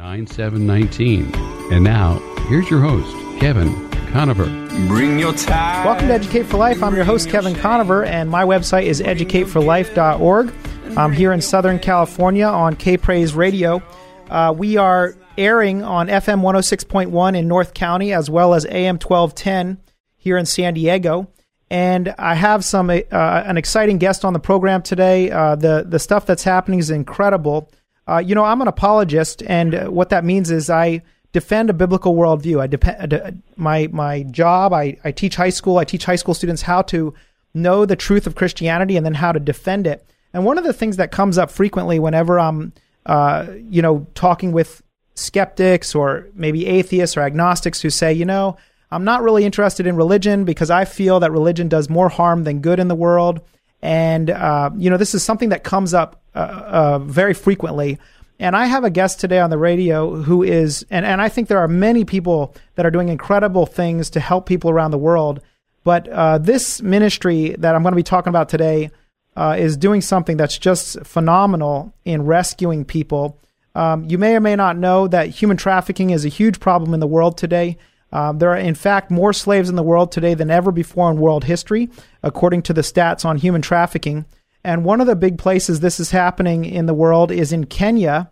9719. And now, here's your host, Kevin Conover. Bring your time. Welcome to Educate for Life. I'm your host, Kevin Conover, and my website is educateforlife.org. I'm here in Southern California on K Praise Radio. Uh, we are airing on FM 106.1 in North County as well as AM 1210 here in San Diego. And I have some uh, an exciting guest on the program today. Uh, the the stuff that's happening is incredible. Uh, you know, I'm an apologist, and what that means is I defend a biblical worldview. I depend uh, my my job. I, I teach high school. I teach high school students how to know the truth of Christianity and then how to defend it. And one of the things that comes up frequently whenever I'm uh, you know talking with skeptics or maybe atheists or agnostics who say, you know, I'm not really interested in religion because I feel that religion does more harm than good in the world. And, uh, you know, this is something that comes up uh, uh, very frequently. And I have a guest today on the radio who is, and, and I think there are many people that are doing incredible things to help people around the world. But uh, this ministry that I'm going to be talking about today uh, is doing something that's just phenomenal in rescuing people. Um, you may or may not know that human trafficking is a huge problem in the world today. Um, there are, in fact, more slaves in the world today than ever before in world history, according to the stats on human trafficking. And one of the big places this is happening in the world is in Kenya,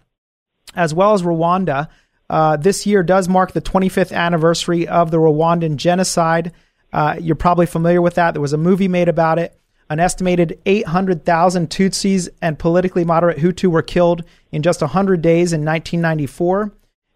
as well as Rwanda. Uh, this year does mark the 25th anniversary of the Rwandan genocide. Uh, you're probably familiar with that. There was a movie made about it. An estimated 800,000 Tutsis and politically moderate Hutu were killed in just 100 days in 1994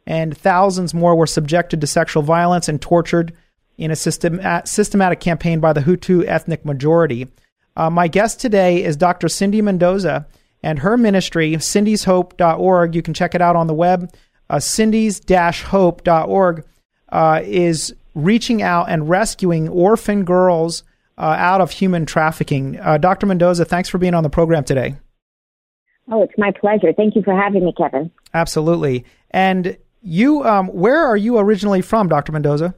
and thousands more were subjected to sexual violence and tortured in a system, systematic campaign by the Hutu ethnic majority. Uh, my guest today is Dr. Cindy Mendoza and her ministry, cindyshope.org. You can check it out on the web. Uh, cindys-hope.org uh, is reaching out and rescuing orphan girls uh, out of human trafficking. Uh, Dr. Mendoza, thanks for being on the program today. Oh, it's my pleasure. Thank you for having me, Kevin. Absolutely. And you, um, where are you originally from, Dr. Mendoza?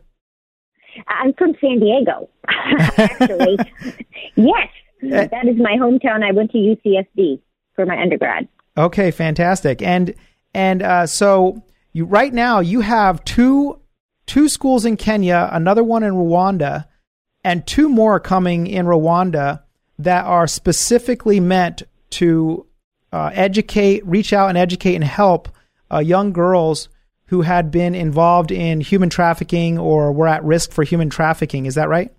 I'm from San Diego, actually. yes, eh. that is my hometown. I went to UCSD for my undergrad. Okay, fantastic. And and uh, so you right now you have two two schools in Kenya, another one in Rwanda, and two more coming in Rwanda that are specifically meant to uh, educate, reach out and educate and help uh, young girls who had been involved in human trafficking or were at risk for human trafficking. Is that right?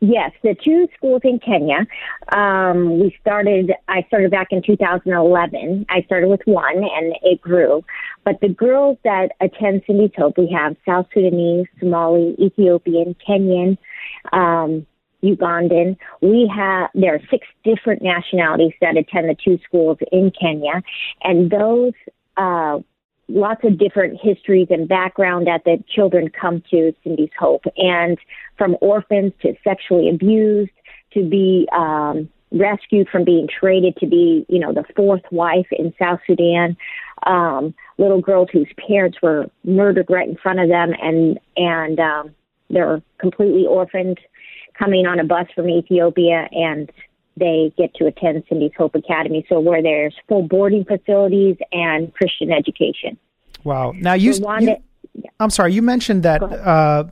Yes, the two schools in Kenya. Um, we started. I started back in 2011. I started with one, and it grew. But the girls that attend Cindy's Hope, we have South Sudanese, Somali, Ethiopian, Kenyan, um, Ugandan. We have there are six different nationalities that attend the two schools in Kenya, and those uh, lots of different histories and background that the children come to Cindy's Hope, and from orphans to sexually abused to be um, rescued from being traded to be, you know, the fourth wife in South Sudan. Um, little girls whose parents were murdered right in front of them, and and um, they're completely orphaned, coming on a bus from Ethiopia and they get to attend Cindy's Hope Academy. So where there's full boarding facilities and Christian education. Wow. Now you, you I'm sorry, you mentioned that uh,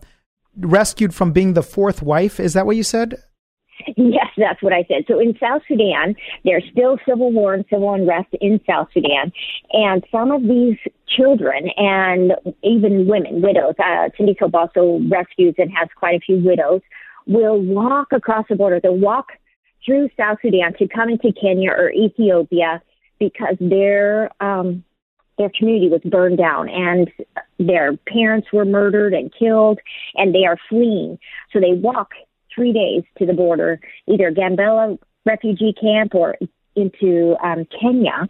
rescued from being the fourth wife. Is that what you said? Yes, that's what I said. So in South Sudan, there's still civil war and civil unrest in South Sudan, and some of these children and even women, widows, uh, Cindy Hope also rescues and has quite a few widows, will walk across the border. They'll walk through South Sudan to come into Kenya or Ethiopia because their um, their community was burned down and their parents were murdered and killed and they are fleeing. So they walk three days to the border, either Gambela refugee camp or into um, Kenya.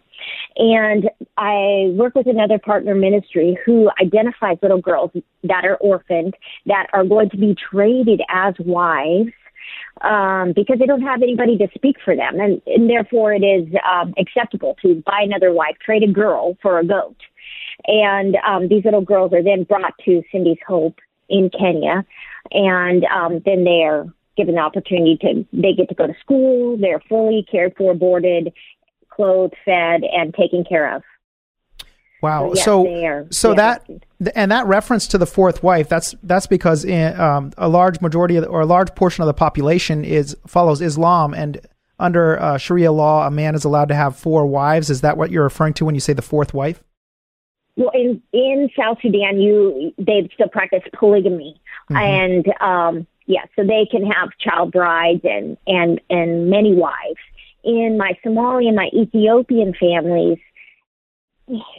And I work with another partner ministry who identifies little girls that are orphaned that are going to be traded as wives um, because they don't have anybody to speak for them, and, and therefore it is um, acceptable to buy another wife, trade a girl for a goat, and um, these little girls are then brought to Cindy's Hope in Kenya, and um, then they are given the opportunity to they get to go to school, they're fully cared for, boarded, clothed, fed, and taken care of. Wow. So, so, so that and that reference to the fourth wife that's that's because in, um, a large majority of the, or a large portion of the population is follows Islam and under uh, Sharia law a man is allowed to have four wives. Is that what you're referring to when you say the fourth wife? Well, in in South Sudan, you they still practice polygamy, and um, yeah, so they can have child brides and and and many wives. In my Somali and my Ethiopian families,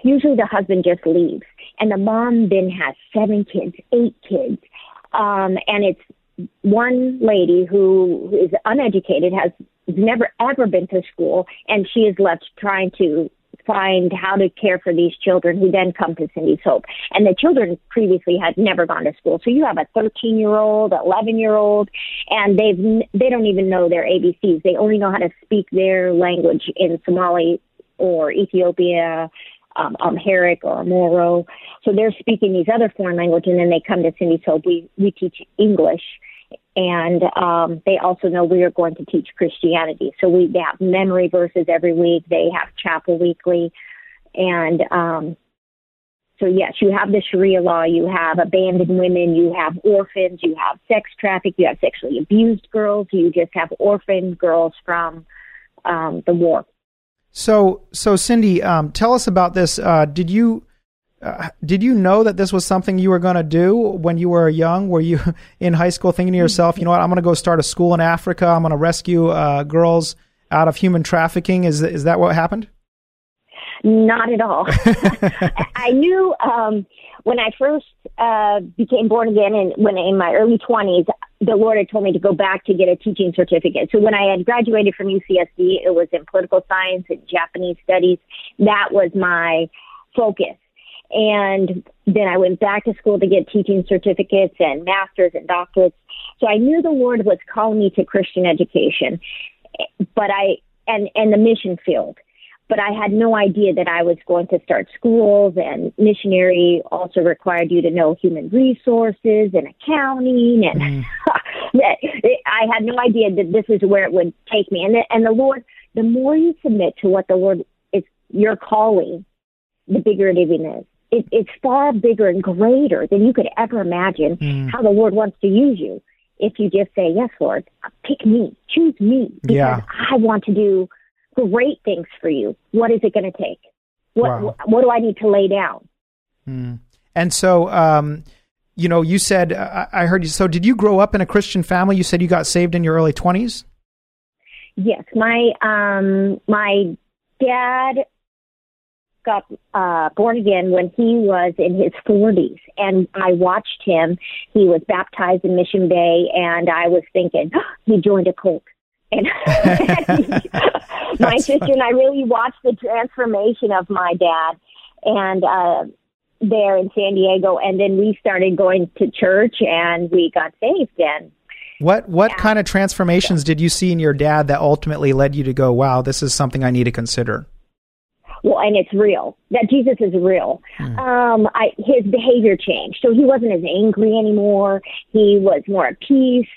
usually the husband just leaves, and the mom then has seven kids, eight kids, um, and it's one lady who is uneducated has never ever been to school, and she is left trying to find how to care for these children who then come to Cindy's Hope. And the children previously had never gone to school. So you have a 13 year old, 11 year old, and they've, they don't even know their ABCs. They only know how to speak their language in Somali or Ethiopia, um, Amharic or Moro. So they're speaking these other foreign languages and then they come to Cindy's Hope. We, we teach English and um, they also know we are going to teach Christianity. So we they have memory verses every week. They have chapel weekly, and um, so yes, you have the Sharia law. You have abandoned women. You have orphans. You have sex trafficked. You have sexually abused girls. You just have orphaned girls from um, the war. So so Cindy, um, tell us about this. Uh, did you uh, did you know that this was something you were going to do when you were young? Were you in high school thinking to yourself, you know what, I'm going to go start a school in Africa. I'm going to rescue uh, girls out of human trafficking. Is is that what happened? Not at all. I knew um, when I first uh, became born again, and when in my early twenties, the Lord had told me to go back to get a teaching certificate. So when I had graduated from UCSD, it was in political science and Japanese studies. That was my focus. And then I went back to school to get teaching certificates and masters and doctorates. So I knew the Lord was calling me to Christian education, but I and and the mission field but I had no idea that I was going to start schools and missionary also required you to know human resources and accounting and I had no idea that this is where it would take me and the, and the Lord the more you submit to what the Lord is your calling the bigger it even is it, it's far bigger and greater than you could ever imagine Mm. how the Lord wants to use you if you just say yes Lord pick me choose me because Yeah. I want to do great things for you. What is it going to take? What Wow. what do I need to lay down? Mm. And so, um, you know, you said I I heard you. So, did you grow up in a Christian family? You said you got saved in your early twenties. Yes, my um my dad got uh born again when he was in his 40s and I watched him. He was baptized in Mission Bay and I was thinking he joined a cult. And my sister and I really watched the transformation of my dad and uh there in San Diego and then we started going to church and we got saved and What what kind of transformations did you see in your dad that ultimately led you to go, wow, this is something I need to consider? well, and it's real. That Jesus is real. Um, I, his behavior changed, so he wasn't as angry anymore. He was more at peace.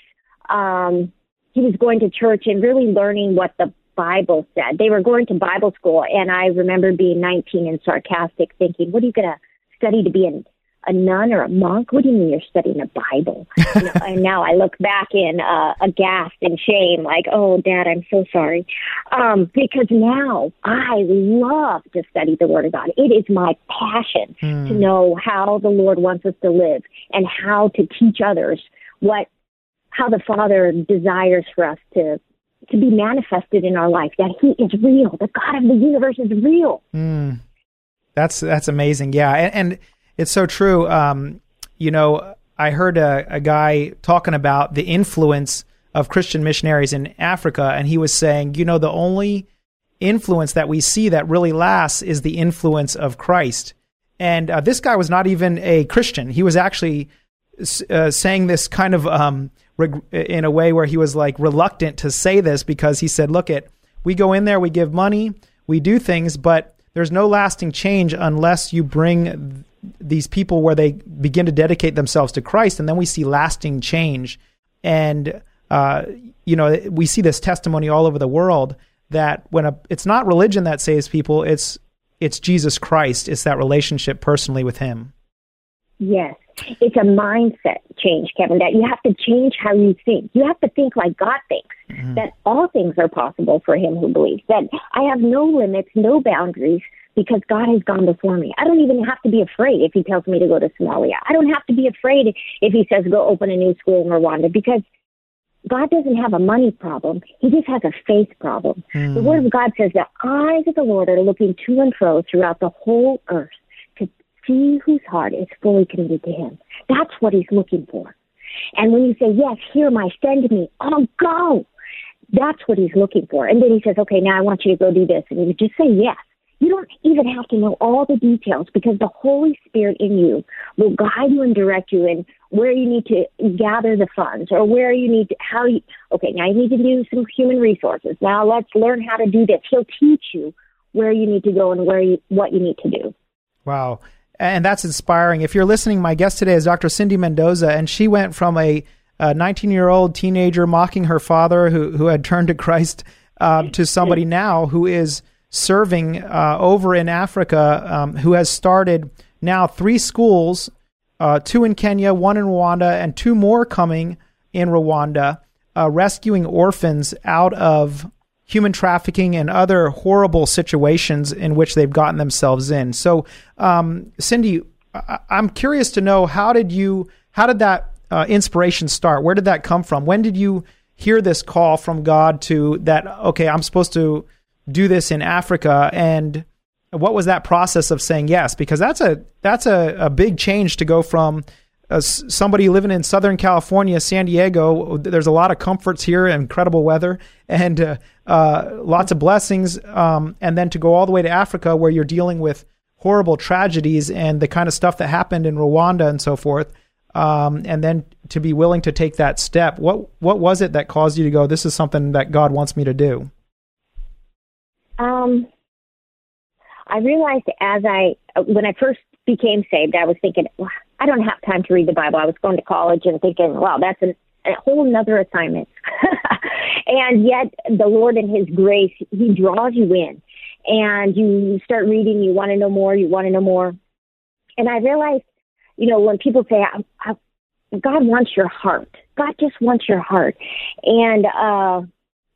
Um, he was going to church and really learning what the Bible said. They were going to Bible school, and I remember being 19 and sarcastic, thinking, "What are you going to study to be an, a nun or a monk? What do you mean you're studying the Bible?" you know, and now I look back in uh, aghast and shame, like, "Oh, Dad, I'm so sorry," um, because now I love to study the Word of God. It is my passion to know how the Lord wants us to live and how to teach others what how the Father desires for us to to be manifested in our life. That He is real. The God of the universe is real. Mm. That's that's amazing. Yeah, and, and it's so true. Um, you know, I heard a, a guy talking about the influence of Christian missionaries in Africa, and he was saying, you know, the only influence that we see that really lasts is the influence of Christ. And uh, this guy was not even a Christian. He was actually uh, saying this kind of um, in a way where he was like reluctant to say this because he said, "Look, it we go in there, we give money, we do things, but there's no lasting change unless you bring th- these people where they begin to dedicate themselves to Christ, and then we see lasting change." And uh, you know, we see this testimony all over the world that when a it's not religion that saves people, it's it's Jesus Christ. It's that relationship personally with Him. Yes. It's a mindset change, Kevin, that you have to change how you think. You have to think like God thinks, mm-hmm. that all things are possible for him who believes, that I have no limits, no boundaries, because God has gone before me. I don't even have to be afraid if he tells me to go to Somalia. I don't have to be afraid if he says go open a new school in Rwanda because God doesn't have a money problem. He just has a faith problem. Mm. The Word of God says the eyes of the Lord are looking to and fro throughout the whole earth see whose heart is fully committed to Him. That's what He's looking for. And when you say, Yes, here, my send me, I'll go. That's what He's looking for. And then He says, Okay, now I want you to go do this. And you just say yes. You don't even have to know all the details because the Holy Spirit in you will guide you and direct you in where you need to gather the funds or where you need to, how you, okay, now you need to do some human resources. Now let's learn how to do this. He'll teach you where you need to go and where you, what you need to do. Wow. And that's inspiring. If you're listening, my guest today is Dr. Cindy Mendoza, and she went from a 19 year old teenager mocking her father who, who had turned to Christ uh, to somebody now who is serving uh, over in Africa, um, who has started now three schools, uh, two in Kenya, one in Rwanda, and two more coming in Rwanda, uh, rescuing orphans out of human trafficking and other horrible situations in which they've gotten themselves in. So, um, Cindy, I- am curious to know how did you, how did that uh, inspiration start? Where did that come from? When did you hear this call from God to that? Okay, I'm supposed to do this in Africa and what was that process of saying yes because that's a that's a, a big change to go from uh, somebody living in Southern California, San Diego. There's a lot of comforts here, incredible weather, and uh, uh, lots of blessings. Um, and then to go all the way to Africa, where you're dealing with horrible tragedies and the kind of stuff that happened in Rwanda and so forth. Um, and then to be willing to take that step. What what was it that caused you to go? This is something that God wants me to do. Um, I realized as I, when I first became saved, I was thinking, well, I don't have time to read the Bible. I was going to college and thinking, wow, that's an, a whole nother assignment. and yet, the Lord in His grace, He draws you in, and you start reading. You want to know more. You want to know more. And I realized, you know, when people say, I, I, "God wants your heart," God just wants your heart, and uh,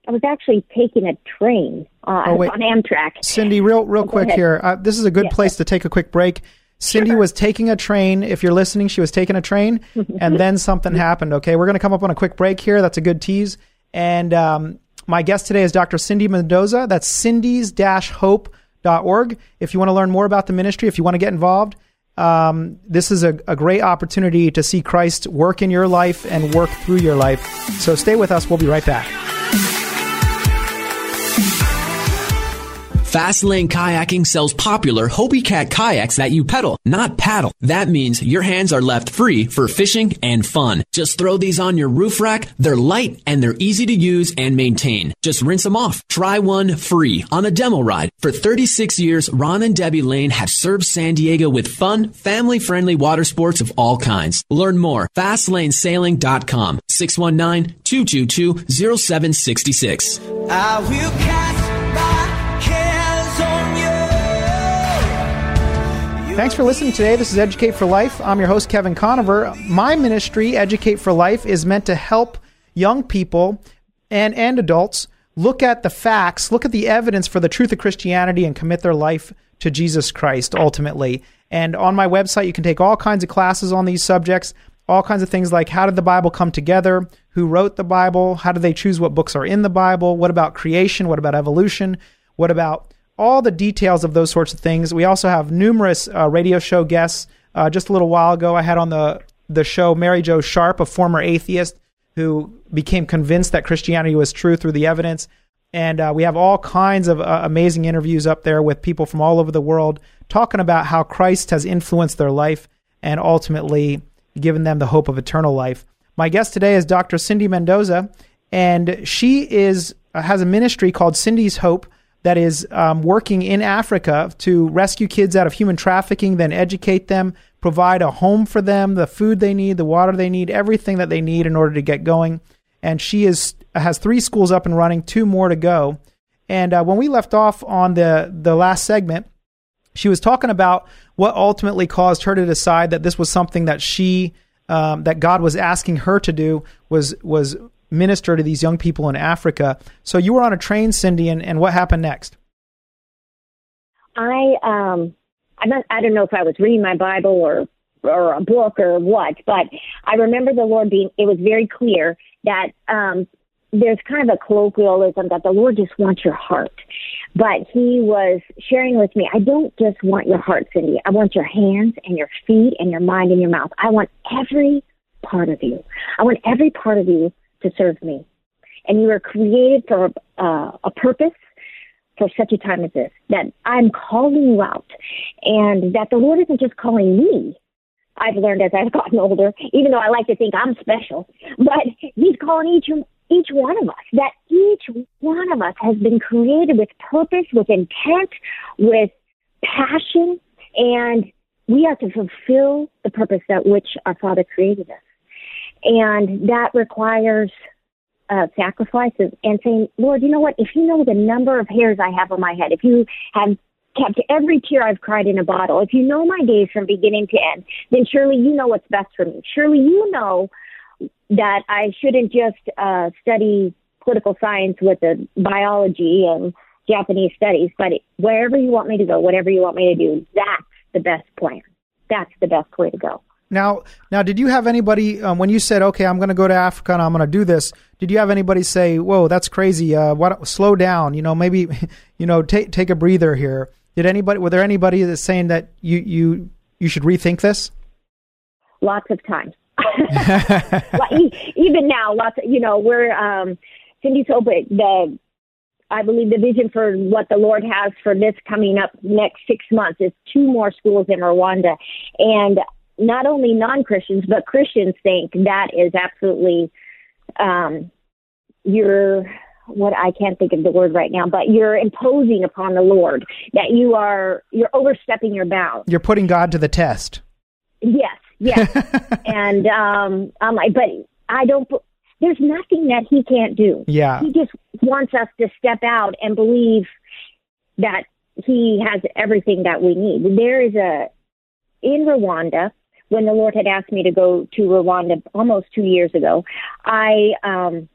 I was actually taking a train uh, oh, on Amtrak. Cindy, real real oh, quick here. Uh, this is a good yes. place to take a quick break. Cindy sure. was taking a train. If you're listening, she was taking a train, and then something happened. Okay, we're going to come up on a quick break here. That's a good tease. And um, my guest today is Dr. Cindy Mendoza. That's cindy's-hope.org. If you want to learn more about the ministry, if you want to get involved, um, this is a, a great opportunity to see Christ work in your life and work through your life. So stay with us. We'll be right back. Fastlane Kayaking sells popular Hobie Cat kayaks that you pedal, not paddle. That means your hands are left free for fishing and fun. Just throw these on your roof rack. They're light and they're easy to use and maintain. Just rinse them off. Try one free on a demo ride. For 36 years, Ron and Debbie Lane have served San Diego with fun, family-friendly water sports of all kinds. Learn more. FastlaneSailing.com. 619-222-0766. Thanks for listening today. This is Educate for Life. I'm your host, Kevin Conover. My ministry, Educate for Life, is meant to help young people and, and adults look at the facts, look at the evidence for the truth of Christianity, and commit their life to Jesus Christ ultimately. And on my website, you can take all kinds of classes on these subjects, all kinds of things like how did the Bible come together? Who wrote the Bible? How do they choose what books are in the Bible? What about creation? What about evolution? What about all the details of those sorts of things. We also have numerous uh, radio show guests. Uh, just a little while ago, I had on the the show Mary Jo Sharp, a former atheist who became convinced that Christianity was true through the evidence. And uh, we have all kinds of uh, amazing interviews up there with people from all over the world talking about how Christ has influenced their life and ultimately given them the hope of eternal life. My guest today is Dr. Cindy Mendoza, and she is uh, has a ministry called Cindy's Hope that is um, working in Africa to rescue kids out of human trafficking, then educate them, provide a home for them, the food they need, the water they need, everything that they need in order to get going. And she is has three schools up and running, two more to go. And uh, when we left off on the the last segment, she was talking about what ultimately caused her to decide that this was something that she um, that God was asking her to do was was minister to these young people in Africa. So you were on a train, Cindy, and, and what happened next? I um I'm not, I don't know if I was reading my Bible or or a book or what, but I remember the Lord being it was very clear that um there's kind of a colloquialism that the Lord just wants your heart. But he was sharing with me, I don't just want your heart, Cindy. I want your hands and your feet and your mind and your mouth. I want every part of you. I want every part of you to serve me. And you were created for uh, a purpose for such a time as this, that I'm calling you out and that the Lord isn't just calling me. I've learned as I've gotten older, even though I like to think I'm special, but He's calling each each one of us, that each one of us has been created with purpose, with intent, with passion, and we are to fulfill the purpose that which our Father created us. And that requires uh, sacrifices and saying, Lord, you know what? If you know the number of hairs I have on my head, if you have kept every tear I've cried in a bottle, if you know my days from beginning to end, then surely you know what's best for me. Surely you know that I shouldn't just uh, study political science with the biology and Japanese studies, but wherever you want me to go, whatever you want me to do, that's the best plan. That's the best way to go. Now, now, did you have anybody um, when you said, "Okay, I'm going to go to Africa and I'm going to do this"? Did you have anybody say, "Whoa, that's crazy! Uh, what? Slow down! You know, maybe, you know, take take a breather here." Did anybody? Were there anybody that's saying that you you you should rethink this? Lots of times. Even now, lots. Of, you know, we're um, Cindy's. The I believe the vision for what the Lord has for this coming up next six months is two more schools in Rwanda, and not only non Christians but Christians think that is absolutely um, you're what I can't think of the word right now, but you're imposing upon the Lord that you are you're overstepping your bounds. You're putting God to the test. Yes, yes, and um, I'm like, but I don't. There's nothing that He can't do. Yeah, He just wants us to step out and believe that He has everything that we need. There is a in Rwanda when the Lord had asked me to go to Rwanda almost two years ago, I um,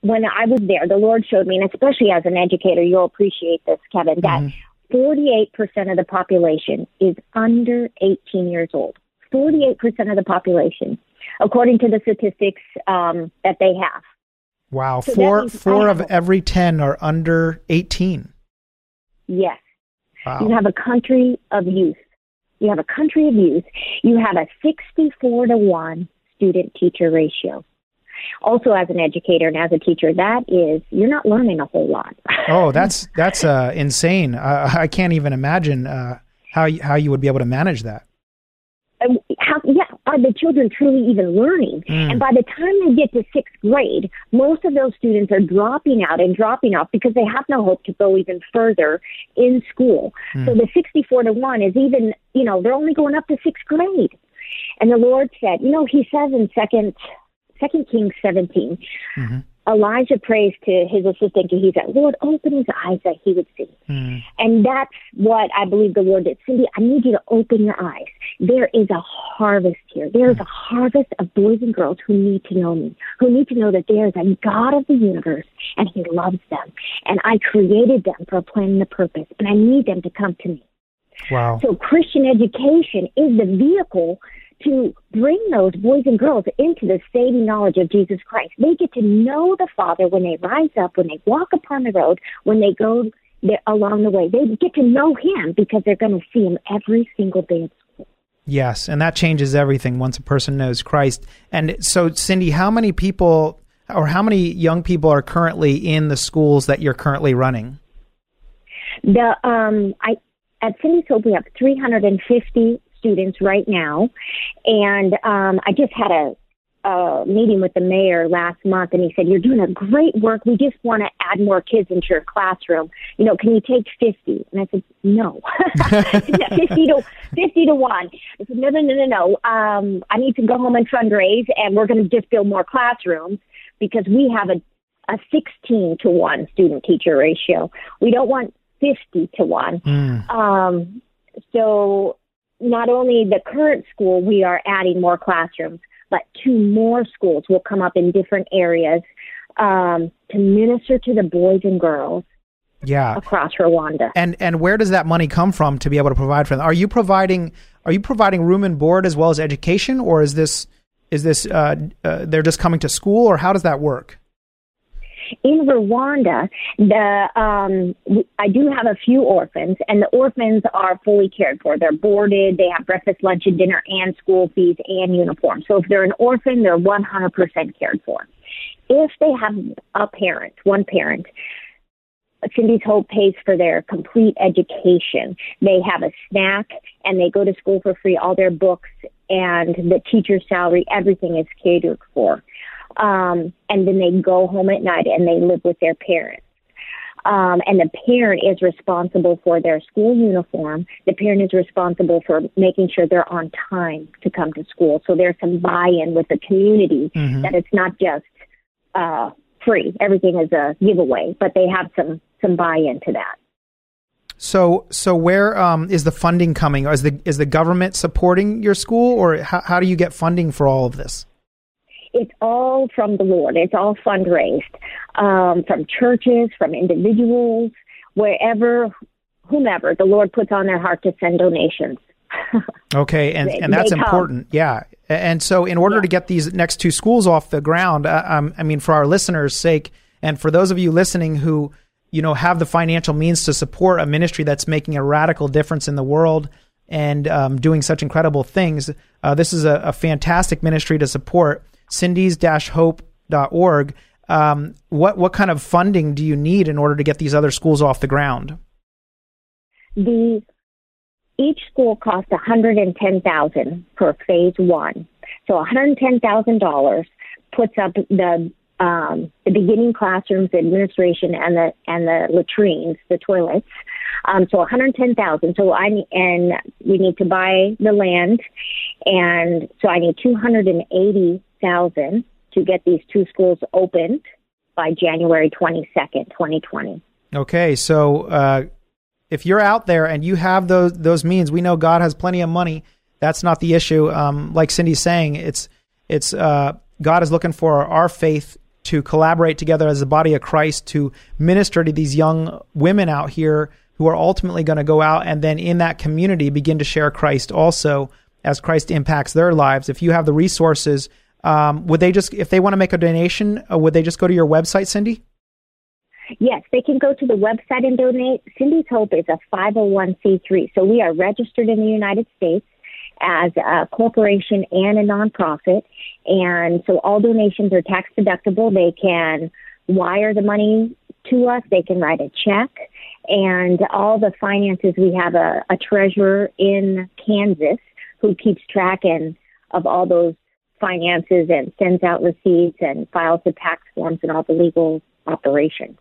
when I was there, the Lord showed me, and especially as an educator, you'll appreciate this, Kevin, that mm-hmm. 48% of the population is under 18 years old. 48% of the population, according to the statistics um, that they have. Wow, so four four of every 10 are under 18. Yes. Wow. You have a country of youth you have a country of youth. You have a 64 to 1 student teacher ratio. Also, as an educator and as a teacher, that is, you're not learning a whole lot. oh, that's, that's uh, insane. Uh, I can't even imagine uh, how, you, how you would be able to manage that. Are the children truly even learning? Mm. And by the time they get to sixth grade, most of those students are dropping out and dropping off because they have no hope to go even further in school. Mm. So the 64 to 1 is even, you know, they're only going up to sixth grade. And the Lord said, you know, he says in second, second Kings 17, mm-hmm. Elijah prays to his assistant Gehazi, Lord, open his eyes that he would see. Mm. And that's what I believe the Lord did. Cindy, I need you to open your eyes. There is a harvest here. There is a harvest of boys and girls who need to know me, who need to know that there is a God of the universe and he loves them. And I created them for a plan and a purpose, and I need them to come to me. Wow. So Christian education is the vehicle to bring those boys and girls into the saving knowledge of Jesus Christ. They get to know the Father when they rise up, when they walk upon the road, when they go along the way. They get to know Him because they're going to see Him every single day at school. Yes, and that changes everything once a person knows Christ. And so, Cindy, how many people or how many young people are currently in the schools that you're currently running? The um, I at Cindy's Hope we have 350 students right now. And um, I just had a, a meeting with the mayor last month, and he said, "You're doing a great work. We just want to add more kids into your classroom. You know, can you take 50?" And I said, "No, 50 to 50 to one." I said, "No, no, no, no, no. Um, I need to go home and fundraise, and we're going to just build more classrooms because we have a a 16 to 1 student teacher ratio. We don't want 50 to 1. Um, so not only the current school, we are adding more classrooms, but two more schools will come up in different areas um, to minister to the boys and girls Yeah. across Rwanda. And and where does that money come from to be able to provide for them? Are you providing are you providing room and board as well as education, or is this is this uh, uh, they're just coming to school, or how does that work? In Rwanda, the um, I do have a few orphans, and the orphans are fully cared for. They're boarded, they have breakfast, lunch, and dinner, and school fees and uniform. So if they're an orphan, they're 100% cared for. If they have a parent, one parent, Cindy's Hope pays for their complete education. They have a snack and they go to school for free. All their books and the teacher's salary, everything is catered for. Um, and then they go home at night and they live with their parents. Um, and the parent is responsible for their school uniform. The parent is responsible for making sure they're on time to come to school. So there's some buy-in with the community that it's not just uh, free. Everything is a giveaway, but they have some some buy-in to that. So so where um, is the funding coming? Is the is the government supporting your school, or how, how do you get funding for all of this? It's all from the Lord. It's all fundraised um, from churches, from individuals, wherever, whomever the Lord puts on their heart to send donations. Okay, and, and that's important. Yeah, and so in order to get these next two schools off the ground, uh, um, I mean, for our listeners' sake, and for those of you listening who you know have the financial means to support a ministry that's making a radical difference in the world and um, doing such incredible things, uh, this is a, a fantastic ministry to support. Cindy's-hope.org. Um, what what kind of funding do you need in order to get these other schools off the ground? the each school costs one hundred and ten thousand for phase one. So one hundred and ten thousand dollars puts up the um, the beginning classrooms, the administration, and the and the latrines, the toilets. Um, so one hundred ten thousand. So I and we need to buy the land, and so I need two hundred and eighty thousand to get these two schools opened by January twenty second, twenty twenty. Okay, so uh, if you're out there and you have those those means, we know God has plenty of money. That's not the issue. Um, like Cindy's saying, it's it's uh, God is looking for our faith to collaborate together as the body of Christ to minister to these young women out here who are ultimately going to go out and then in that community begin to share Christ also as Christ impacts their lives. If you have the resources, um, would they just if they want to make a donation, uh, would they just go to your website, Cindy? Yes, they can go to the website and donate. Cindy's Hope is a 501c3, so we are registered in the United States as a corporation and a nonprofit, and so all donations are tax deductible. They can wire the money to us, they can write a check, and all the finances. We have a, a treasurer in Kansas who keeps track and of all those finances and sends out receipts and files the tax forms and all the legal operations.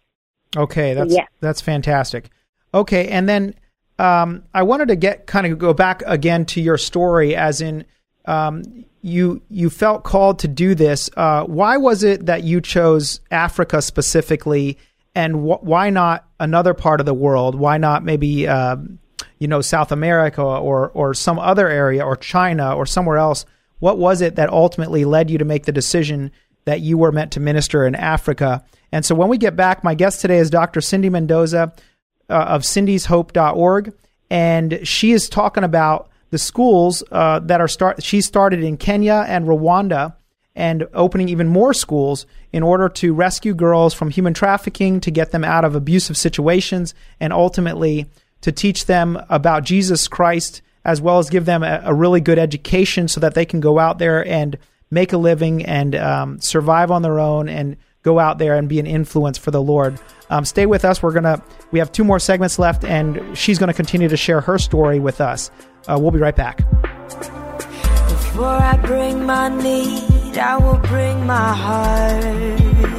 Okay, that's Yeah. that's fantastic. Okay, and then um, I wanted to get kind of go back again to your story, as in um, you you felt called to do this. Uh, why was it that you chose Africa specifically, and wh- why not another part of the world? Why not maybe um, you know South America or or some other area or China or somewhere else? What was it that ultimately led you to make the decision that you were meant to minister in Africa? And so when we get back, my guest today is Dr. Cindy Mendoza uh, of cindyshope.org. And she is talking about the schools uh, that are start. She started in Kenya and Rwanda and opening even more schools in order to rescue girls from human trafficking, to get them out of abusive situations, and ultimately to teach them about Jesus Christ, as well as give them a, a really good education so that they can go out there and make a living and um, survive on their own and go out there and be an influence for the Lord. Um, stay with us. We're gonna we have two more segments left, and she's gonna continue to share her story with us. Uh, we'll be right back. Before I bring my need, I will bring my heart.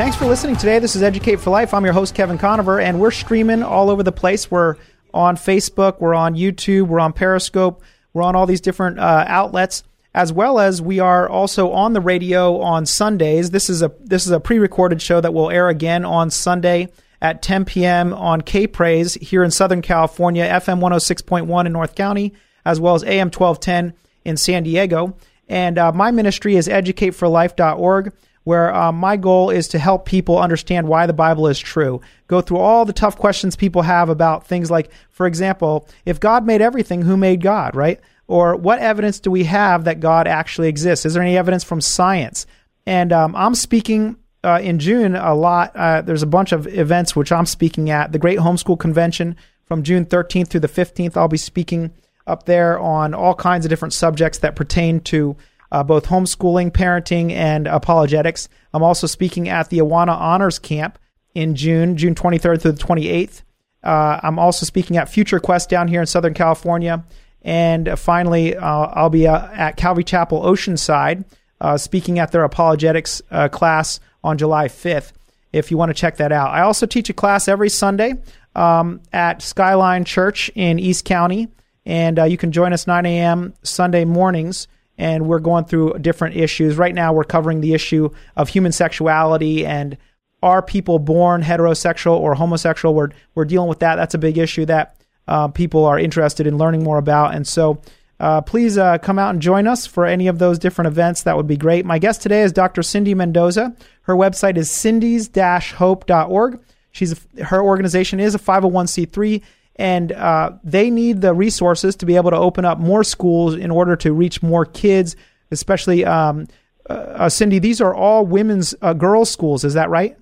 Thanks for listening today. This is Educate for Life. I'm your host, Kevin Conover, and we're streaming all over the place. We're on Facebook, we're on YouTube, we're on Periscope, we're on all these different uh, outlets, as well as we are also on the radio on Sundays. This is a this is a pre-recorded show that will air again on Sunday at 10 p.m. on K Praise here in Southern California, FM 106.1 in North County, as well as AM 1210 in San Diego. And uh, my ministry is educateforlife.org where uh, my goal is to help people understand why the Bible is true. Go through all the tough questions people have about things like, for example, if God made everything, who made God, right? Or what evidence do we have that God actually exists? Is there any evidence from science? And um, I'm speaking uh, in June a lot. Uh, there's a bunch of events which I'm speaking at. The Great Homeschool Convention from June 13th through the 15th. I'll be speaking up there on all kinds of different subjects that pertain to uh, both homeschooling, parenting, and apologetics. I'm also speaking at the Awana Honors Camp in June, June 23rd through the 28th. Uh, I'm also speaking at Future Quest down here in Southern California. And finally, uh, I'll be uh, at Calvary Chapel Oceanside uh, speaking at their apologetics uh, class on July 5th, if you want to check that out. I also teach a class every Sunday um, at Skyline Church in East County. And you can join us 9 a.m. Sunday mornings and we're going through different issues. Right now, we're covering the issue of human sexuality and are people born heterosexual or homosexual? We're, we're dealing with that. That's a big issue that uh, people are interested in learning more about. And so uh, please uh, come out and join us for any of those different events. That would be great. My guest today is Dr. Cindy Mendoza. Her website is cindy's-hope.org. She's a, her organization is a 501c3 and uh, they need the resources to be able to open up more schools in order to reach more kids, especially um, uh, uh Cindy. These are all women's uh, girls' schools. Is that right?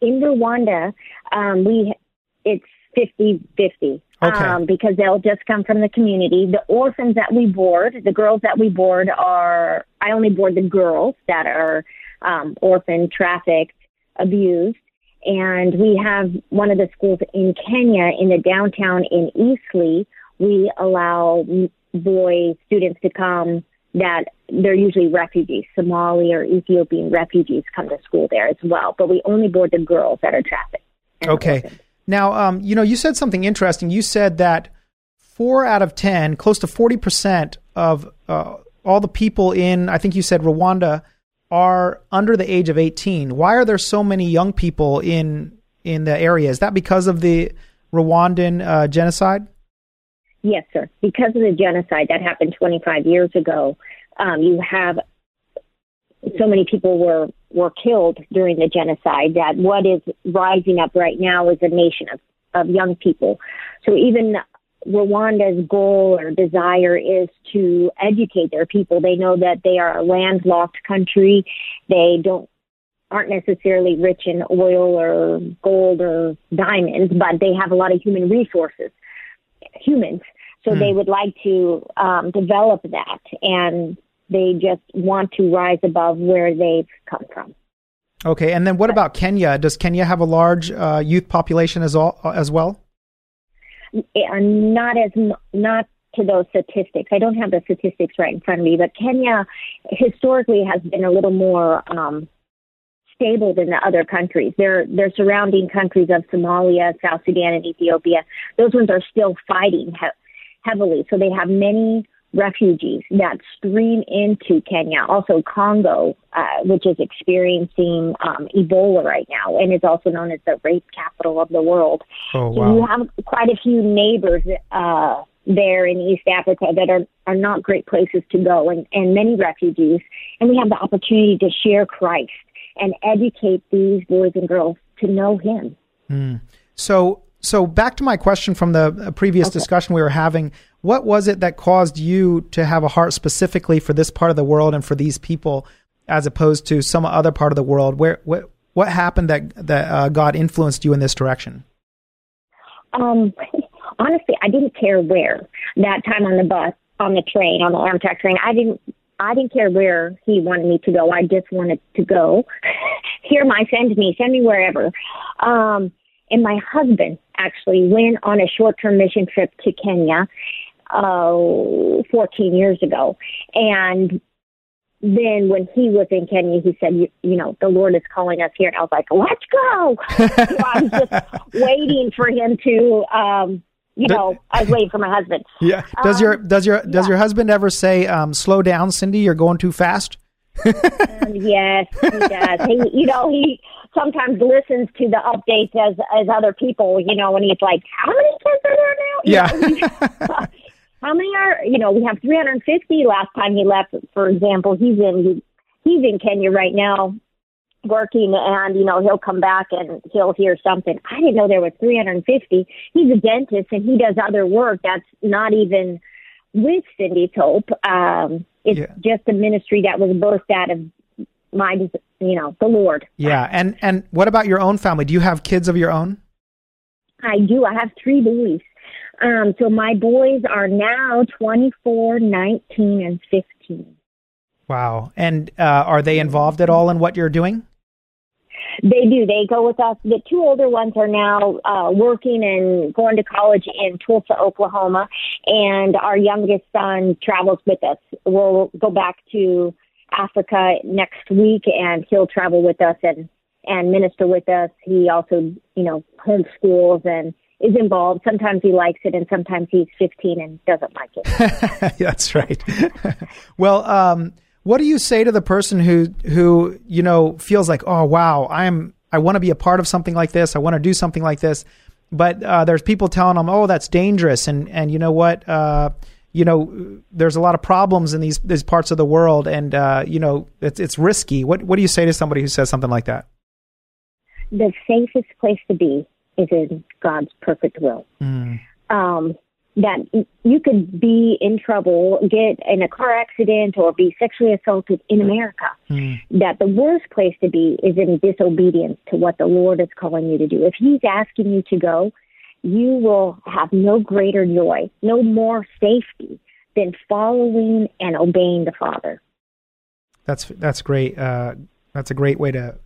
In Rwanda, um, we it's 50-50. Okay. Um, because they'll just come from the community. The orphans that we board, the girls that we board are, I only board the girls that are um, orphan, trafficked, abused and we have one of the schools in Kenya in the downtown in Eastleigh. We allow boy students to come that they're usually refugees, Somali or Ethiopian refugees come to school there as well. But we only board the girls that are trafficked. Okay. Now, um, you know, you said something interesting. You said that four out of 10, close to 40% of uh, all the people in, I think you said Rwanda, are under the age of 18. Why are there so many young people in in the area? Is that because of the Rwandan uh, genocide? Yes, sir. Because of the genocide that happened 25 years ago, um, you have so many people were were killed during the genocide that what is rising up right now is a nation of, of young people. So even Rwanda's goal or desire is to educate their people. They know that they are a landlocked country. They don't aren't necessarily rich in oil or gold or diamonds, but they have a lot of human resources, humans. So hmm. they would like to um, develop that, and they just want to rise above where they've come from. Okay, and then what about Kenya? Does Kenya have a large uh, youth population as, all, as well? Are not as not to those statistics. I don't have the statistics right in front of me, but Kenya historically has been a little more um, stable than the other countries. Their their surrounding countries of Somalia, South Sudan, and Ethiopia, those ones are still fighting he- heavily. So they have many refugees that stream into Kenya. Also, Congo, uh, which is experiencing um, Ebola right now, and is also known as the rape capital of the world. Oh, wow. you have quite a few neighbors uh, there in East Africa that are, are not great places to go, and, and many refugees. And we have the opportunity to share Christ and educate these boys and girls to know Him. Mm. So, so back to my question from the uh, previous okay. discussion we were having. What was it that caused you to have a heart specifically for this part of the world and for these people, as opposed to some other part of the world? Where what what happened that that uh, God influenced you in this direction? Um, honestly, I didn't care where that time on the bus, on the train, on the Amtrak train. I didn't I didn't care where he wanted me to go. I just wanted to go. Here, my send me, send me wherever. Um, and my husband actually went on a short-term mission trip to Kenya, uh, 14 years ago. And then when he was in Kenya, he said, you, you know, the Lord is calling us here. And I was like, let's go. so I was just waiting for him to, um, you know, I was waiting for my husband. Yeah. Does um, your does your does yeah. your husband ever say, um, "Slow down, Cindy, you're going too fast"? Um, yes, he does. He, you know, he sometimes listens to the updates as as other people. You know, and he's like, "How many kids are there now?" You yeah. Know, how many are? You know, we have 350. Last time he left, for example, he's in he's in Kenya right now working and you know he'll come back and he'll hear something i didn't know there was 350 he's a dentist and he does other work that's not even with cindy's hope um it's yeah. just a ministry that was birthed out of my you know the lord yeah and and what about your own family do you have kids of your own i do i have three boys um so my boys are now 24 19 and 15 Wow. And uh, are they involved at all in what you're doing? They do. They go with us. The two older ones are now uh, working and going to college in Tulsa, Oklahoma, and our youngest son travels with us. We'll go back to Africa next week, and he'll travel with us and and minister with us. He also, you know, homeschools and is involved. Sometimes he likes it, and sometimes he's 15 and doesn't like it. That's right. well, um, what do you say to the person who who you know feels like, oh wow, I'm I want to be a part of something like this. I want to do something like this, but uh, there's people telling them, oh, that's dangerous, and and you know what, uh, you know, there's a lot of problems in these these parts of the world, and uh, you know, it's it's risky. What what do you say to somebody who says something like that? The safest place to be is in God's perfect will. Mm. Um, that you could be in trouble, get in a car accident, or be sexually assaulted in America. Mm. That the worst place to be is in disobedience to what the Lord is calling you to do. If He's asking you to go, you will have no greater joy, no more safety than following and obeying the Father. That's that's great. Uh, that's a great way to,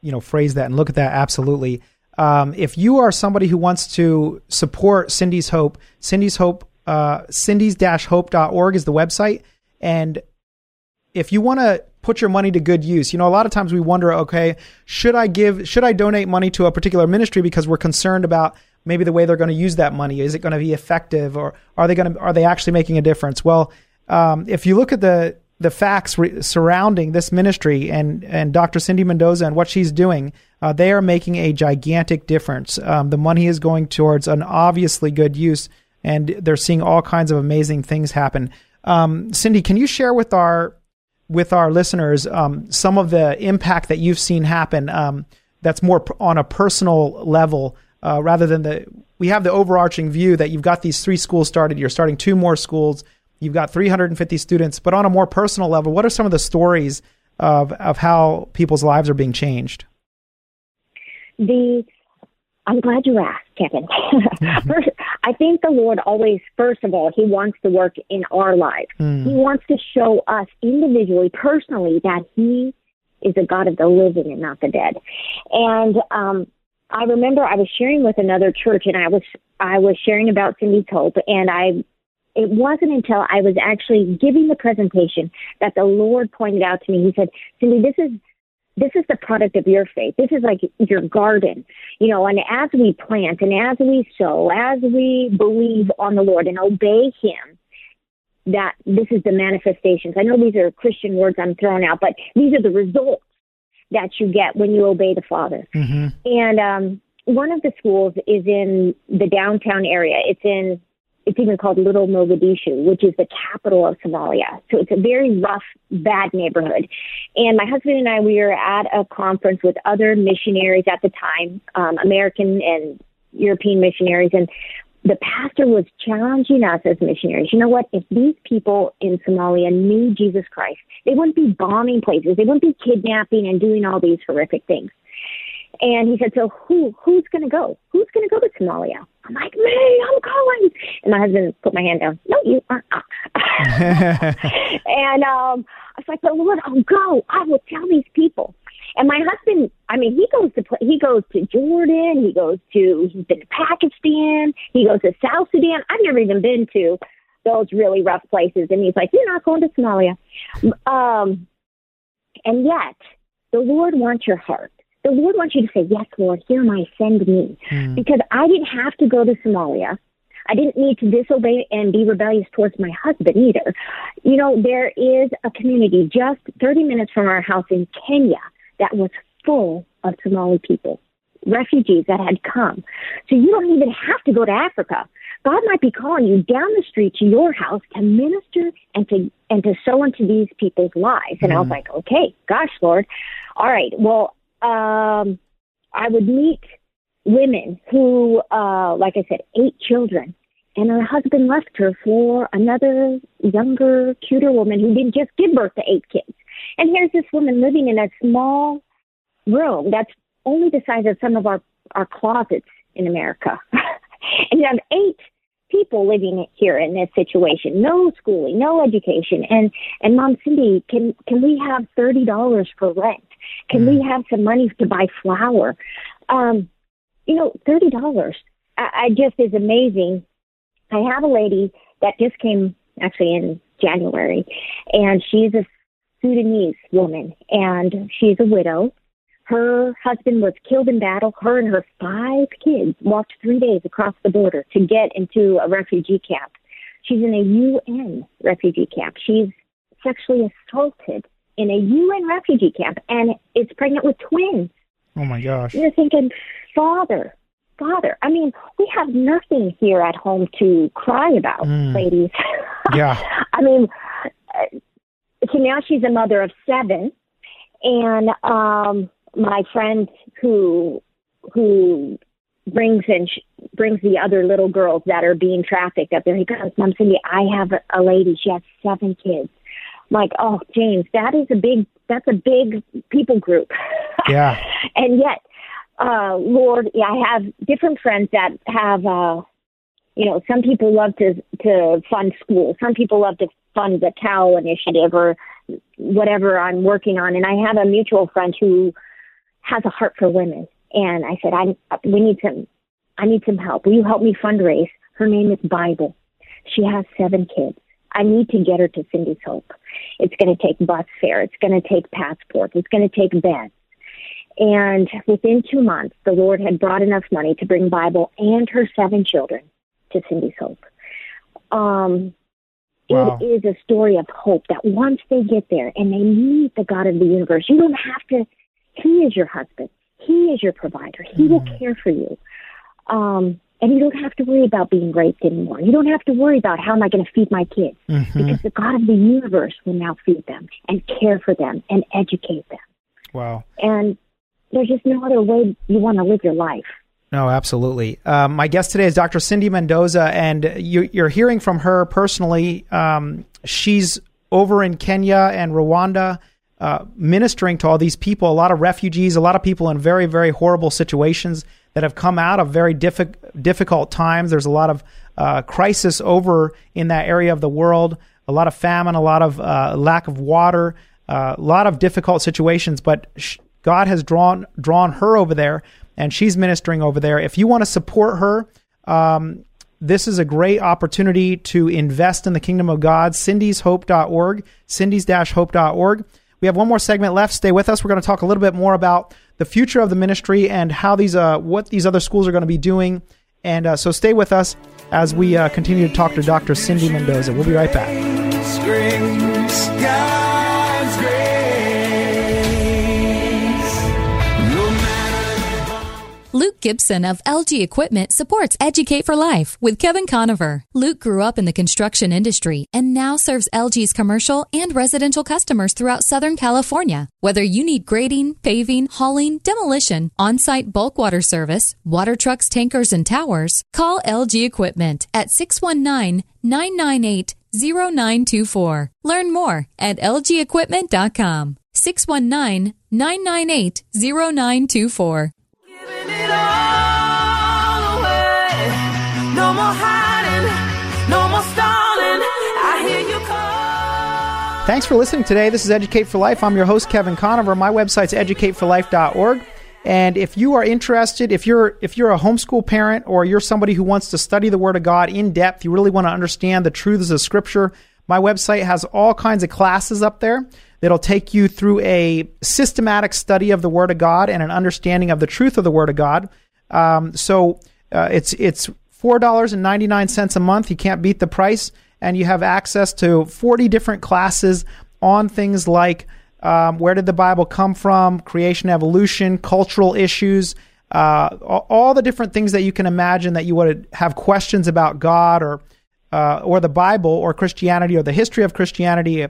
you know, phrase that and look at that. Absolutely. Um, if you are somebody who wants to support Cindy's Hope, Cindy's Hope, uh, cindy's-hope.org is the website. And if you want to put your money to good use, you know, a lot of times we wonder, okay, should I give, should I donate money to a particular ministry because we're concerned about maybe the way they're going to use that money? Is it going to be effective or are they going to, are they actually making a difference? Well, um, if you look at the, the facts re- surrounding this ministry and, and Dr. Cindy Mendoza and what she's doing, uh, they are making a gigantic difference. Um, the money is going towards an obviously good use, and they're seeing all kinds of amazing things happen. Um, Cindy, can you share with our with our listeners um, some of the impact that you've seen happen um, that's more on a personal level uh, rather than the we have the overarching view that you've got these three schools started you're starting two more schools you've got 350 students but on a more personal level what are some of the stories of, of how people's lives are being changed the I'm glad you asked, Kevin. first, I think the Lord always, first of all, He wants to work in our lives. Mm. He wants to show us individually, personally, that He is a God of the living and not the dead. And um, I remember I was sharing with another church, and I was I was sharing about Cindy's Hope, and I. It wasn't until I was actually giving the presentation that the Lord pointed out to me. He said, "Cindy, this is this is the product of your faith. This is like your garden, you know, and as we plant and as we sow, as we believe on the Lord and obey Him, that this is the manifestations. I know these are Christian words I'm throwing out, but these are the results that you get when you obey the Father. Mm-hmm. And um, one of the schools is in the downtown area. It's in it's even called Little Mogadishu, which is the capital of Somalia. So it's a very rough, bad neighborhood. And my husband and I, we were at a conference with other missionaries at the time, um, American and European missionaries, and the pastor was challenging us as missionaries. You know what? If these people in Somalia knew Jesus Christ, they wouldn't be bombing places. They wouldn't be kidnapping and doing all these horrific things. And he said, "So who who's going to go? Who's going to go to Somalia?" I'm like, "Me, I'm going." And my husband put my hand down. No, you are not. and um, I was like, "But Lord, I'll go. I will tell these people." And my husband, I mean, he goes to he goes to Jordan. He goes to he's been to Pakistan. He goes to South Sudan. I've never even been to those really rough places. And he's like, "You're not going to Somalia." Um, and yet, the Lord wants your heart the Lord wants you to say, Yes, Lord, here am I, send me. Mm. Because I didn't have to go to Somalia. I didn't need to disobey and be rebellious towards my husband either. You know, there is a community just 30 minutes from our house in Kenya that was full of Somali people, refugees that had come. So you don't even have to go to Africa. God might be calling you down the street to your house to minister and to and to sow into these people's lives. And mm. I was hmm. like, okay, gosh, Lord, all right. Well, um, I would meet women who, uh, like I said, eight children, and her husband left her for another younger, cuter woman who didn't just give birth to eight kids. And here's this woman living in a small room that's only the size of some of our our closets in America, and you have eight people living here in this situation. No schooling, no education, and and Mom Cindy, can can we have thirty dollars for rent? Can mm. we have some money to buy flour? Um, you know, thirty dollars. I, I just is amazing. I have a lady that just came actually in January, and she's a Sudanese woman, and she's a widow. Her husband was killed in battle. Her and her five kids walked three days across the border to get into a refugee camp. She's in a UN refugee camp. She's sexually assaulted in a UN refugee camp and is pregnant with twins. Oh my gosh. You're thinking, Father, Father. I mean, we have nothing here at home to cry about, mm. ladies. Yeah. I mean, uh, so now she's a mother of seven. And um my friend who who brings in brings the other little girls that are being trafficked up there. He goes, Mom Cindy, I have a, a lady. She has seven kids like, oh, James, that is a big, that's a big people group. Yeah. and yet, uh, Lord, yeah, I have different friends that have, uh, you know, some people love to, to fund school. Some people love to fund the cow initiative or whatever I'm working on. And I have a mutual friend who has a heart for women. And I said, I, we need some, I need some help. Will you help me fundraise? Her name is Bible. She has seven kids. I need to get her to Cindy's Hope. It's going to take bus fare. It's going to take passports. It's going to take beds. And within two months, the Lord had brought enough money to bring Bible and her seven children to Cindy's Hope. Um, wow. It is a story of hope that once they get there and they meet the God of the universe, you don't have to, He is your husband. He is your provider. He mm. will care for you. Um, and you don't have to worry about being raped anymore. You don't have to worry about how am I going to feed my kids mm-hmm. because the God of the universe will now feed them and care for them and educate them. Wow. And there's just no other way you want to live your life. No, absolutely. Um, my guest today is Dr. Cindy Mendoza, and you, are hearing from her personally. Um, she's over in Kenya and Rwanda. Uh, ministering to all these people, a lot of refugees, a lot of people in very, very horrible situations that have come out of very diffi- difficult times. There's a lot of uh, crisis over in that area of the world, a lot of famine, a lot of uh, lack of water, uh, a lot of difficult situations. But sh- God has drawn drawn her over there, and she's ministering over there. If you want to support her, um, this is a great opportunity to invest in the kingdom of God. Cindy'sHope.org, Cindy's-Hope.org. We have one more segment left. Stay with us. We're going to talk a little bit more about the future of the ministry and how these uh, what these other schools are going to be doing. And uh, so stay with us as we uh, continue to talk to Dr. Cindy Mendoza. We'll be right back. Gibson of LG Equipment supports Educate for Life with Kevin Conover. Luke grew up in the construction industry and now serves LG's commercial and residential customers throughout Southern California. Whether you need grading, paving, hauling, demolition, on-site bulk water service, water trucks, tankers, and towers, call LG Equipment at 619 998 0924. Learn more at lgequipment.com. 619 998 0924. Thanks for listening today. This is Educate for Life. I'm your host, Kevin Conover. My website's educateforlife.org. And if you are interested, if you're if you're a homeschool parent or you're somebody who wants to study the Word of God in depth, you really want to understand the truths of Scripture, my website has all kinds of classes up there that'll take you through a systematic study of the Word of God and an understanding of the truth of the Word of God. Um, so uh, it's it's four dollars and ninety nine cents a month. You can't beat the price, and you have access to forty different classes on things like um, where did the Bible come from, creation, evolution, cultural issues, uh, all, the different things that you can imagine that you would have questions about God or uh, or the Bible or Christianity or the history of Christianity.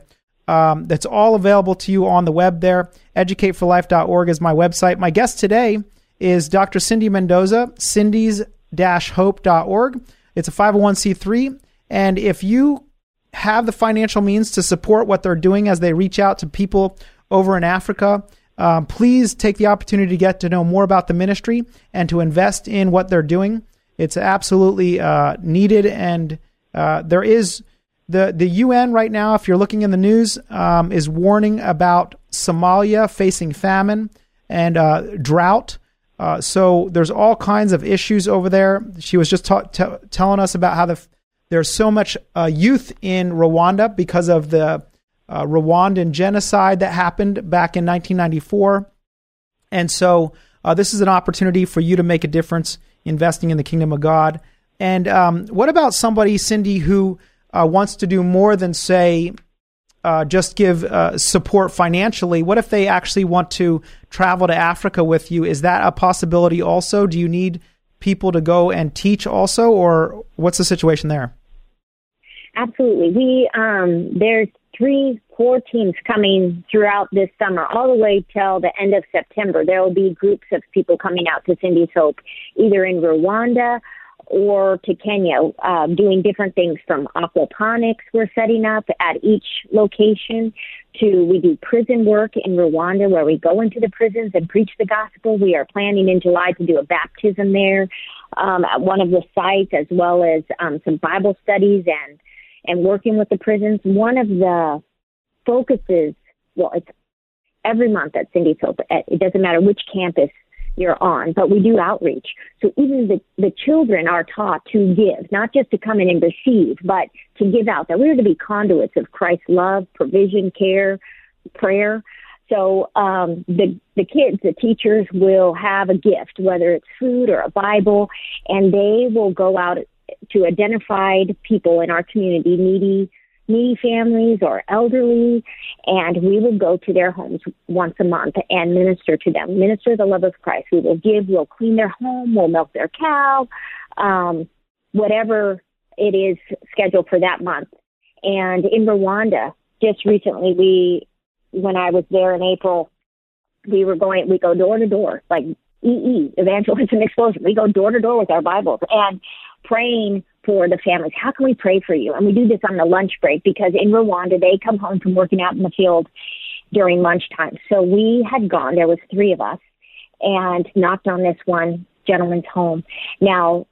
Um, that's all available to you on the web there. EducateForLife.org is my website. My guest today is Dr. Cindy Mendoza, Cindy's hope.org. It's a 501c3. And if you have the financial means to support what they're doing as they reach out to people over in Africa, um, please take the opportunity to get to know more about the ministry and to invest in what they're doing. It's absolutely uh, needed, and uh, there is the the UN right now. If you're looking in the news, um, is warning about Somalia facing famine and uh, drought. Uh, so there's all kinds of issues over there. She was just ta- t- telling us about how the there's so much uh, youth in Rwanda because of the uh, Rwandan genocide that happened back in 1994. And so uh, this is an opportunity for you to make a difference investing in the kingdom of God. And um, what about somebody, Cindy, who uh, wants to do more than say, uh, just give uh, support financially. What if they actually want to travel to Africa with you? Is that a possibility also? Do you need people to go and teach also, or what's the situation there? Absolutely. We um, there's three, four teams coming throughout this summer, all the way till the end of September. There will be groups of people coming out to Cindy's Hope, either in Rwanda or to Kenya, uh, doing different things from aquaponics we're setting up at each location to we do prison work in Rwanda where we go into the prisons and preach the gospel. We are planning in July to do a baptism there um, at one of the sites as well as um, some Bible studies and and working with the prisons. One of the focuses, well, it's every month at Cindy's Hope. It doesn't matter which campus you're on, but we do outreach. So even the, the children are taught to give, not just to come in and receive, but to give out. That we're to be conduits of Christ's love, provision, care, prayer. So um, the the kids, the teachers will have a gift, whether it's food or a Bible, and they will go out to identified people in our community, needy needy families or elderly, and we will go to their homes once a month and minister to them, minister the love of Christ. We will give, we'll clean their home, we'll milk their cow, um, whatever it is scheduled for that month. And in Rwanda, just recently, we, when I was there in April, we were going, we go door to door, like EE, Evangelism Explosion. We go door to door with our Bibles and praying for the families. How can we pray for you? And we do this on the lunch break because in Rwanda, they come home from working out in the field during lunchtime. So we had gone, there was three of us, and knocked on this one gentleman's home. Now,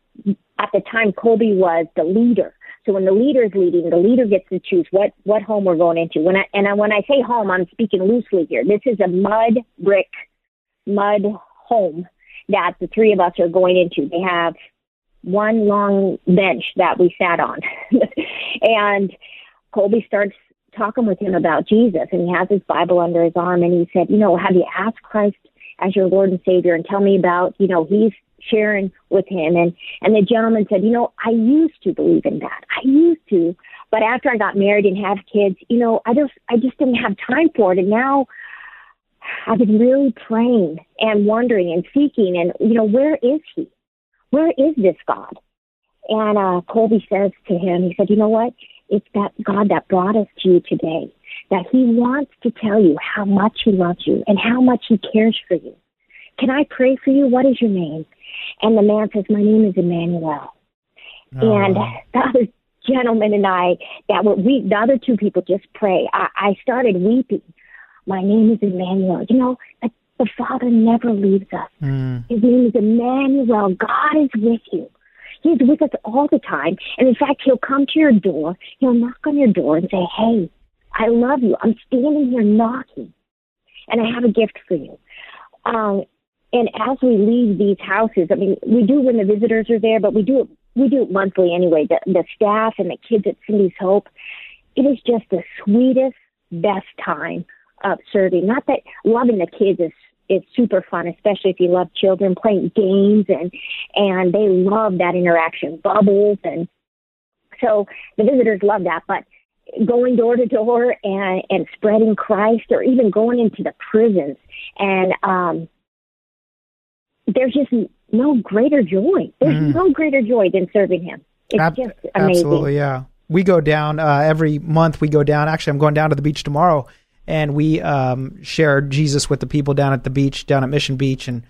at the time, Colby was the leader. So when the leader is leading, the leader gets to choose what, what home we're going into. When I, and I, when I say home, I'm speaking loosely here. This is a mud brick, mud home that the three of us are going into. They have one long bench that we sat on. and Colby starts talking with him about Jesus and he has his Bible under his arm and he said, you know, have you asked Christ as your Lord and Savior and tell me about, you know, he's sharing with him and and the gentleman said, you know, I used to believe in that. I used to, but after I got married and have kids, you know, I just I just didn't have time for it and now I've been really praying and wondering and seeking, and you know, where is he? Where is this God? And uh, Colby says to him, he said, you know what? It's that God that brought us to you today. That He wants to tell you how much He loves you and how much He cares for you. Can I pray for you? What is your name? And the man says, My name is Emmanuel. Oh. And the other gentleman and I, that were we, the other two people just pray. I, I started weeping. My name is Emmanuel. You know, the, the Father never leaves us. Mm. His name is Emmanuel. God is with you. He's with us all the time. And in fact, he'll come to your door. He'll knock on your door and say, Hey, I love you. I'm standing here knocking and I have a gift for you. Um, and as we leave these houses, I mean, we do when the visitors are there, but we do it, we do it monthly anyway. The, the staff and the kids at Cindy's Hope, it is just the sweetest, best time of serving. Not that loving the kids is is super fun, especially if you love children playing games and and they love that interaction, bubbles and so the visitors love that. But going door to door and and spreading Christ, or even going into the prisons, and um, there's just no greater joy. There's Mm. no greater joy than serving Him. It's Ab- just amazing. Absolutely, yeah. We go down uh, every month. We go down. Actually, I'm going down to the beach tomorrow, and we um, share Jesus with the people down at the beach, down at Mission Beach, and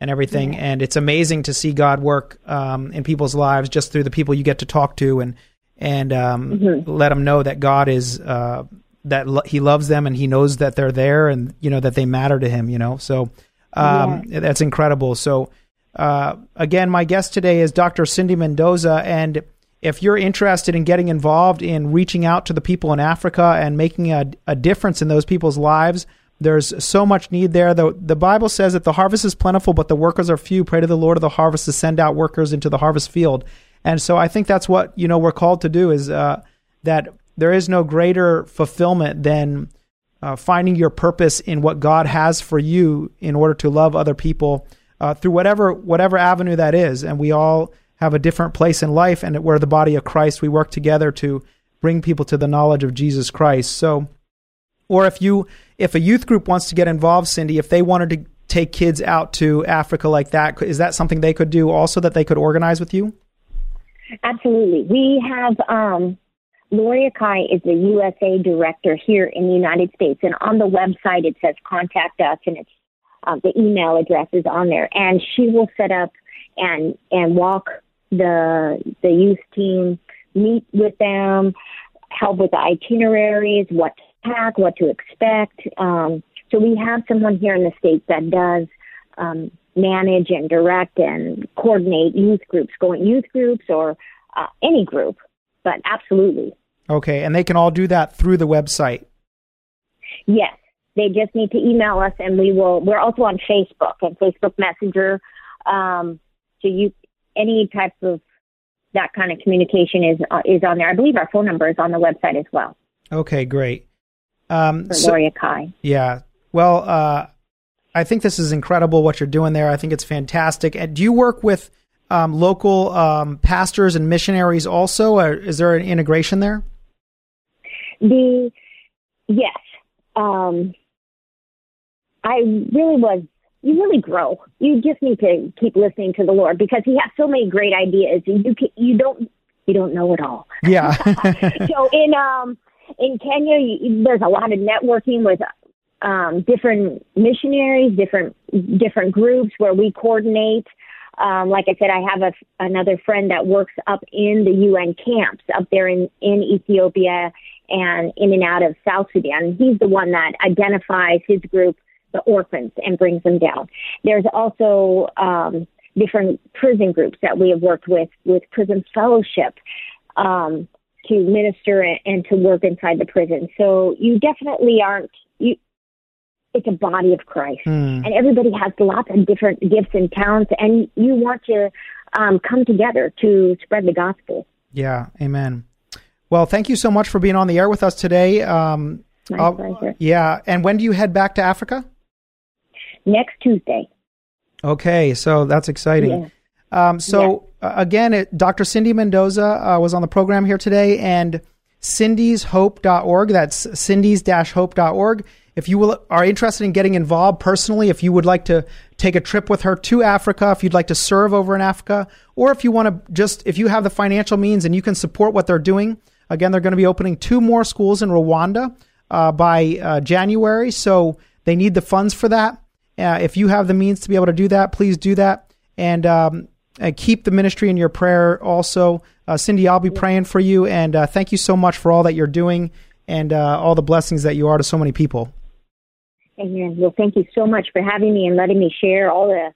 and everything. And it's amazing to see God work um, in people's lives just through the people you get to talk to, and and um, Mm-hmm. let them know that God is uh, that lo- He loves them, and He knows that they're there, and you know that they matter to Him. You know, so um, that's incredible. So. Uh, again, my guest today is Dr. Cindy Mendoza, and if you're interested in getting involved in reaching out to the people in Africa and making a, a difference in those people's lives, there's so much need there. The, the Bible says that the harvest is plentiful, but the workers are few. Pray to the Lord of the harvest to send out workers into the harvest field. And so I think that's what you know we're called to do is uh, that there is no greater fulfillment than uh, finding your purpose in what God has for you in order to love other people uh, through whatever whatever avenue that is. And we all have a different place in life, and we're the body of Christ. We work together to bring people to the knowledge of Jesus Christ. So, or if you if a youth group wants to get involved, Cindy, if they wanted to take kids out to Africa like that, is that something they could do also that they could organize with you? Absolutely. We have um, Lori Akai is the USA director here in the United States, and on the website it says contact us, and it's um, the email address is on there, and she will set up and and walk the the youth team, meet with them, help with the itineraries, what to pack, what to expect. Um, so we have someone here in the states that does um, manage and direct and coordinate youth groups, going youth groups or uh, any group. But absolutely, Okay, and they can all do that through the website. yes. They just need to email us, and we will. We're also on Facebook and Facebook Messenger. Um, so you any type of that kind of communication is uh, is on there. I believe our phone number is on the website as well Okay, great. Um, so- Lori Akai. Yeah. Well, uh, I think this is incredible what you're doing there. I think it's fantastic. And do you work with um, local um, pastors and missionaries also? Or is there an integration there? The yes, um, I really was. You really grow. You just need to keep listening to the Lord because He has so many great ideas, and you can, you don't you don't know it all. Yeah. so in um in Kenya, you, there's a lot of networking with um, different missionaries, different different groups where we coordinate. Um, like I said, I have a, another friend that works up in the UN camps up there in in Ethiopia and in and out of South Sudan. He's the one that identifies his group, the orphans, and brings them down. There's also um, different prison groups that we have worked with, with Prison Fellowship, um, to minister and, and to work inside the prison. So you definitely aren't you. It's a body of Christ, Hmm. and everybody has lots of different gifts and talents, and you want to um, come together to spread the gospel. Yeah. Amen. Well, thank you so much for being on the air with us today. Um, My I'll- pleasure. yeah. And when do you head back to Africa? Next Tuesday. Okay. So that's exciting. Yeah. Um, so uh, again, it, Dr. Cindy Mendoza uh, was on the program here today, and cindyshope.org. That's cindys-hope.org if you will, are interested in getting involved personally, if you would like to take a trip with her to Africa, if you'd like to serve over in Africa, or if you want to just, if you have the financial means and you can support what they're doing, again, they're going to be opening two more schools in Rwanda uh, by uh, January. So they need the funds for that. Uh, if you have the means to be able to do that, please do that. And, um, and keep the ministry in your prayer also. Uh, Cindy, I'll be praying for you. And uh, thank you so much for all that you're doing and uh, all the blessings that you are to so many people. Amen. Well, thank you so much for having me and letting me share all the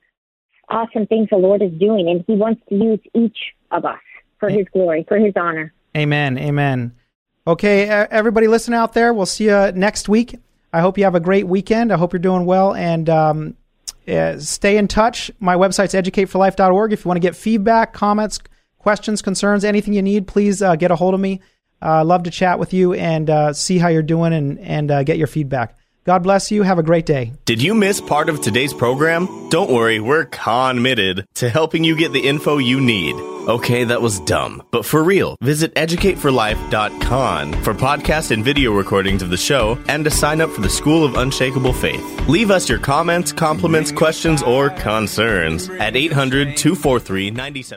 awesome things the Lord is doing. And He wants to use each of us for His glory, for His honor. Amen. Amen. Okay, everybody listen out there. We'll see you next week. I hope you have a great weekend. I hope you're doing well. And um, uh, stay in touch. My website's educateforlife.org. If you want to get feedback, comments, questions, concerns, anything you need, please uh, get a hold of me. Uh, love to chat with you and uh, see how you're doing and, and uh, get your feedback. God bless you. Have a great day. Did you miss part of today's program? Don't worry, we're committed to helping you get the info you need. Okay, that was dumb. But for real, visit educateforlife.com for podcast and video recordings of the show and to sign up for the School of Unshakable Faith. Leave us your comments, compliments, questions, or concerns at 800 243 97.